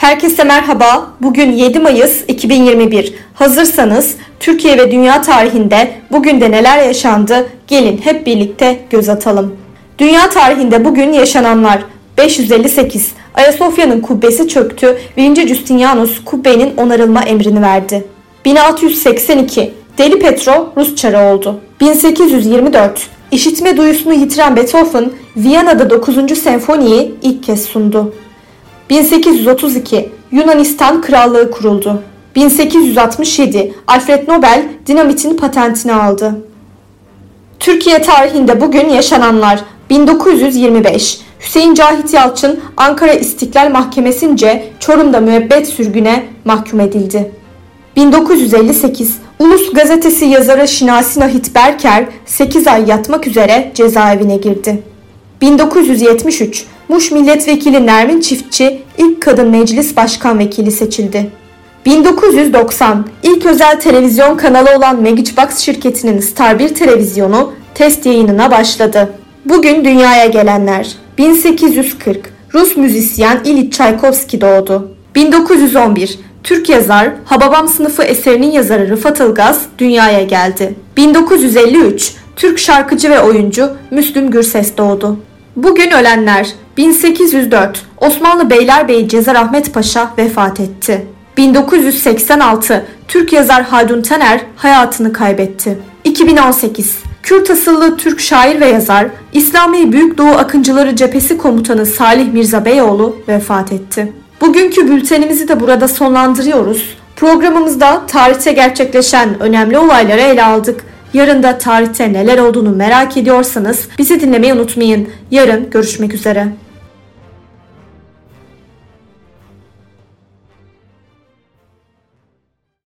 Herkese merhaba. Bugün 7 Mayıs 2021. Hazırsanız Türkiye ve dünya tarihinde bugün de neler yaşandı? Gelin hep birlikte göz atalım. Dünya tarihinde bugün yaşananlar 558. Ayasofya'nın kubbesi çöktü. 1. Justinianus kubbenin onarılma emrini verdi. 1682. Deli Petro Rus çarı oldu. 1824. İşitme duyusunu yitiren Beethoven, Viyana'da 9. senfoniyi ilk kez sundu. 1832 Yunanistan Krallığı kuruldu. 1867 Alfred Nobel dinamitin patentini aldı. Türkiye tarihinde bugün yaşananlar 1925 Hüseyin Cahit Yalçın Ankara İstiklal Mahkemesi'nce Çorum'da müebbet sürgüne mahkum edildi. 1958 Ulus Gazetesi yazarı Şinasi Nahit Berker 8 ay yatmak üzere cezaevine girdi. 1973 Muş Milletvekili Nermin Çiftçi ilk kadın meclis başkan vekili seçildi. 1990 ilk özel televizyon kanalı olan Magic şirketinin Star 1 televizyonu test yayınına başladı. Bugün dünyaya gelenler 1840 Rus müzisyen İlit Çaykovski doğdu. 1911 Türk yazar Hababam sınıfı eserinin yazarı Rıfat Ilgaz dünyaya geldi. 1953 Türk şarkıcı ve oyuncu Müslüm Gürses doğdu. Bugün ölenler 1804 Osmanlı Beylerbeyi Cezar Ahmet Paşa vefat etti. 1986 Türk yazar Haldun Taner hayatını kaybetti. 2018 Kürt asıllı Türk şair ve yazar, İslami Büyük Doğu Akıncıları Cephesi Komutanı Salih Mirza Beyoğlu vefat etti. Bugünkü bültenimizi de burada sonlandırıyoruz. Programımızda tarihte gerçekleşen önemli olayları ele aldık. Yarın da tarihte neler olduğunu merak ediyorsanız bizi dinlemeyi unutmayın. Yarın görüşmek üzere.